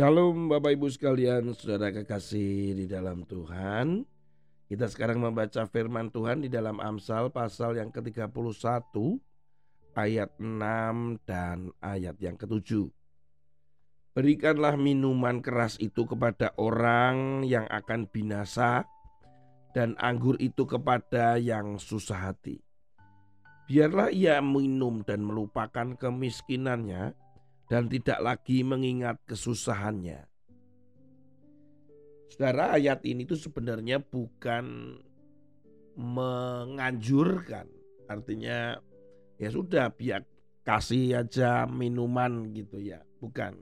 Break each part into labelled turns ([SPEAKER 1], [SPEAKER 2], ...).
[SPEAKER 1] Shalom Bapak Ibu sekalian, saudara kekasih di dalam Tuhan. Kita sekarang membaca firman Tuhan di dalam Amsal pasal yang ke-31 ayat 6 dan ayat yang ke-7. Berikanlah minuman keras itu kepada orang yang akan binasa dan anggur itu kepada yang susah hati. Biarlah ia minum dan melupakan kemiskinannya dan tidak lagi mengingat kesusahannya. Saudara, ayat ini tuh sebenarnya bukan menganjurkan. Artinya ya sudah biar kasih aja minuman gitu ya, bukan.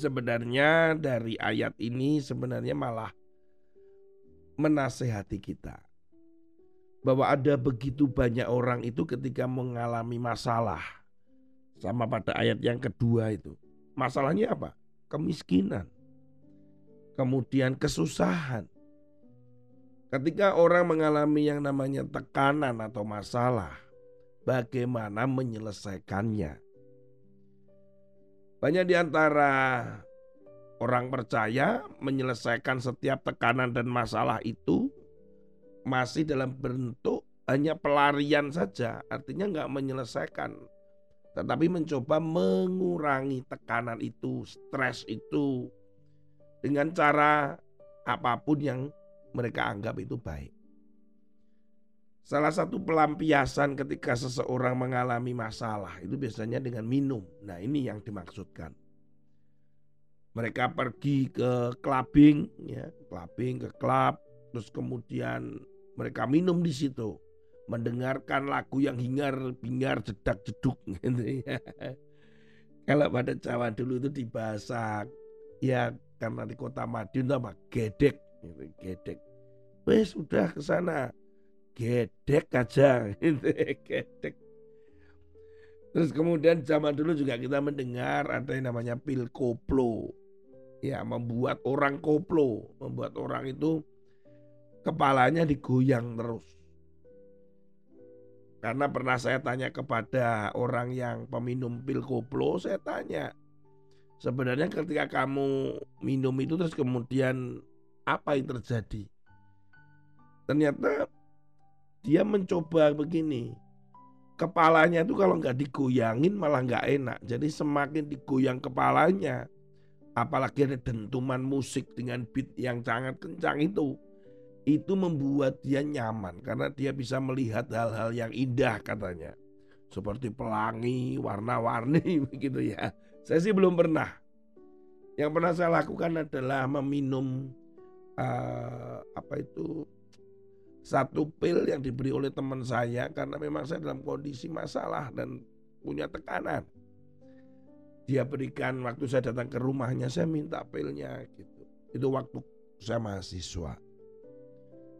[SPEAKER 1] Sebenarnya dari ayat ini sebenarnya malah menasehati kita bahwa ada begitu banyak orang itu ketika mengalami masalah sama pada ayat yang kedua itu. Masalahnya apa? Kemiskinan. Kemudian kesusahan. Ketika orang mengalami yang namanya tekanan atau masalah, bagaimana menyelesaikannya? Banyak di antara orang percaya menyelesaikan setiap tekanan dan masalah itu masih dalam bentuk hanya pelarian saja, artinya nggak menyelesaikan tetapi mencoba mengurangi tekanan itu, stres itu dengan cara apa pun yang mereka anggap itu baik. Salah satu pelampiasan ketika seseorang mengalami masalah itu biasanya dengan minum. Nah, ini yang dimaksudkan. Mereka pergi ke clubbing ya, clubbing ke klub, terus kemudian mereka minum di situ mendengarkan lagu yang hingar bingar jedak jeduk gitu ya. Kalau pada Jawa dulu itu di bahasa ya karena di kota Madiun apa gedek gitu, gedek. Wes sudah ke sana. Gedek aja gitu, gedek. Terus kemudian zaman dulu juga kita mendengar ada yang namanya pil koplo. Ya, membuat orang koplo, membuat orang itu kepalanya digoyang terus karena pernah saya tanya kepada orang yang peminum pil koplo, saya tanya, sebenarnya ketika kamu minum itu terus kemudian apa yang terjadi? Ternyata dia mencoba begini, kepalanya itu kalau nggak digoyangin malah nggak enak. Jadi semakin digoyang kepalanya, apalagi ada dentuman musik dengan beat yang sangat kencang itu, itu membuat dia nyaman karena dia bisa melihat hal-hal yang indah katanya. Seperti pelangi, warna-warni begitu ya. Saya sih belum pernah. Yang pernah saya lakukan adalah meminum uh, apa itu satu pil yang diberi oleh teman saya karena memang saya dalam kondisi masalah dan punya tekanan. Dia berikan waktu saya datang ke rumahnya saya minta pilnya gitu. Itu waktu saya mahasiswa.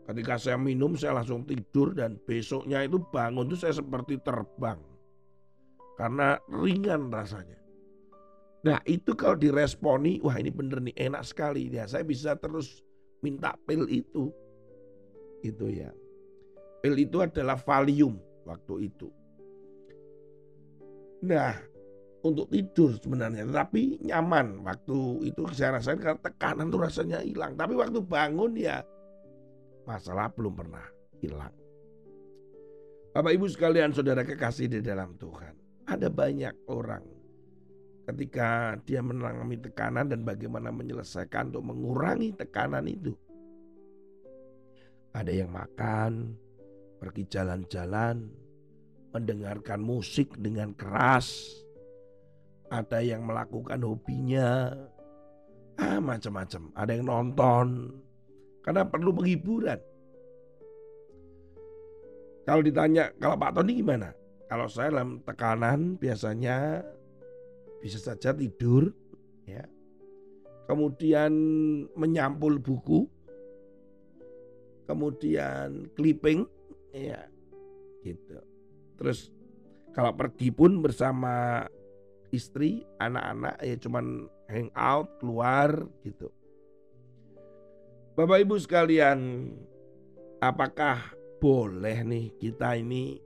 [SPEAKER 1] Ketika saya minum saya langsung tidur dan besoknya itu bangun itu saya seperti terbang. Karena ringan rasanya. Nah itu kalau diresponi, wah ini bener nih enak sekali. Ya saya bisa terus minta pil itu. Itu ya. Pil itu adalah valium waktu itu. Nah untuk tidur sebenarnya tapi nyaman waktu itu saya rasain karena tekanan tuh rasanya hilang tapi waktu bangun ya masalah belum pernah hilang. Bapak Ibu sekalian saudara kekasih di dalam Tuhan. Ada banyak orang ketika dia mengalami tekanan dan bagaimana menyelesaikan untuk mengurangi tekanan itu. Ada yang makan, pergi jalan-jalan, mendengarkan musik dengan keras. Ada yang melakukan hobinya, ah macam-macam. Ada yang nonton, karena perlu penghiburan. Kalau ditanya, kalau Pak Tony gimana? Kalau saya dalam tekanan biasanya bisa saja tidur, ya. Kemudian menyampul buku, kemudian clipping, ya, gitu. Terus kalau pergi pun bersama istri, anak-anak ya cuman hang out, keluar gitu. Bapak Ibu sekalian, apakah boleh nih kita ini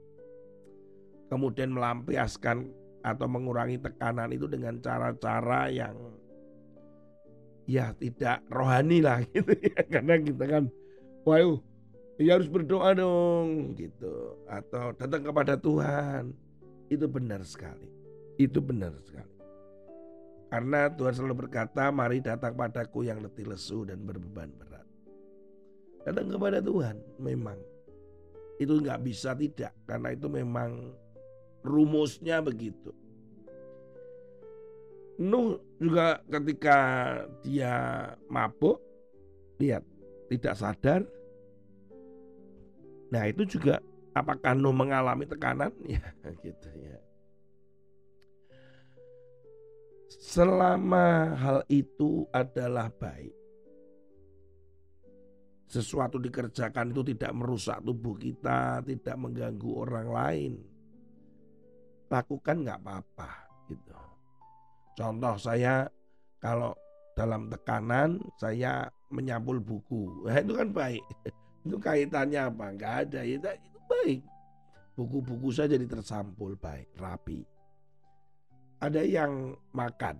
[SPEAKER 1] kemudian melampiaskan atau mengurangi tekanan itu dengan cara-cara yang ya tidak rohani lah gitu ya? Karena kita kan wah ya harus berdoa dong gitu. Atau datang kepada Tuhan. Itu benar sekali. Itu benar sekali. Karena Tuhan selalu berkata mari datang padaku yang letih lesu dan berbeban berat datang kepada Tuhan memang itu nggak bisa tidak karena itu memang rumusnya begitu Nuh juga ketika dia mabuk, lihat tidak sadar. Nah itu juga apakah Nuh mengalami tekanan? Ya gitu ya. Selama hal itu adalah baik, sesuatu dikerjakan itu tidak merusak tubuh kita, tidak mengganggu orang lain, lakukan nggak apa-apa gitu. Contoh saya kalau dalam tekanan saya menyampul buku. Nah, itu kan baik. Itu kaitannya apa? Enggak ada. Ya, itu baik. Buku-buku saya jadi tersampul baik, rapi. Ada yang makan.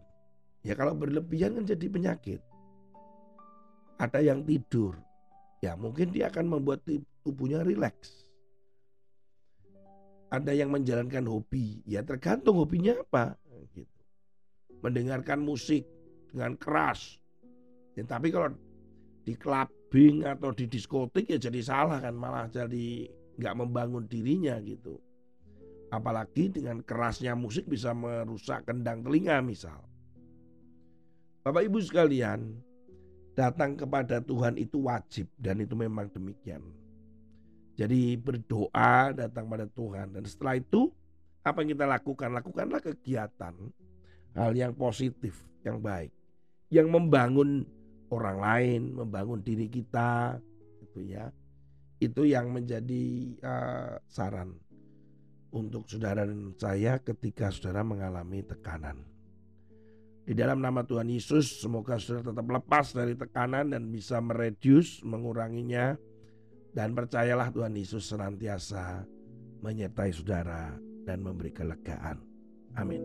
[SPEAKER 1] Ya kalau berlebihan kan jadi penyakit. Ada yang tidur. Ya mungkin dia akan membuat tubuhnya rileks. Ada yang menjalankan hobi. Ya tergantung hobinya apa mendengarkan musik dengan keras. Ya, tapi kalau di clubbing atau di diskotik ya jadi salah kan malah jadi nggak membangun dirinya gitu. Apalagi dengan kerasnya musik bisa merusak kendang telinga misal. Bapak Ibu sekalian, datang kepada Tuhan itu wajib dan itu memang demikian. Jadi berdoa datang pada Tuhan dan setelah itu apa yang kita lakukan? Lakukanlah kegiatan hal yang positif, yang baik, yang membangun orang lain, membangun diri kita, itu ya. Itu yang menjadi uh, saran untuk saudara dan saya ketika saudara mengalami tekanan. Di dalam nama Tuhan Yesus, semoga saudara tetap lepas dari tekanan dan bisa mereduce, menguranginya. Dan percayalah Tuhan Yesus senantiasa menyertai saudara dan memberi kelegaan. Amin.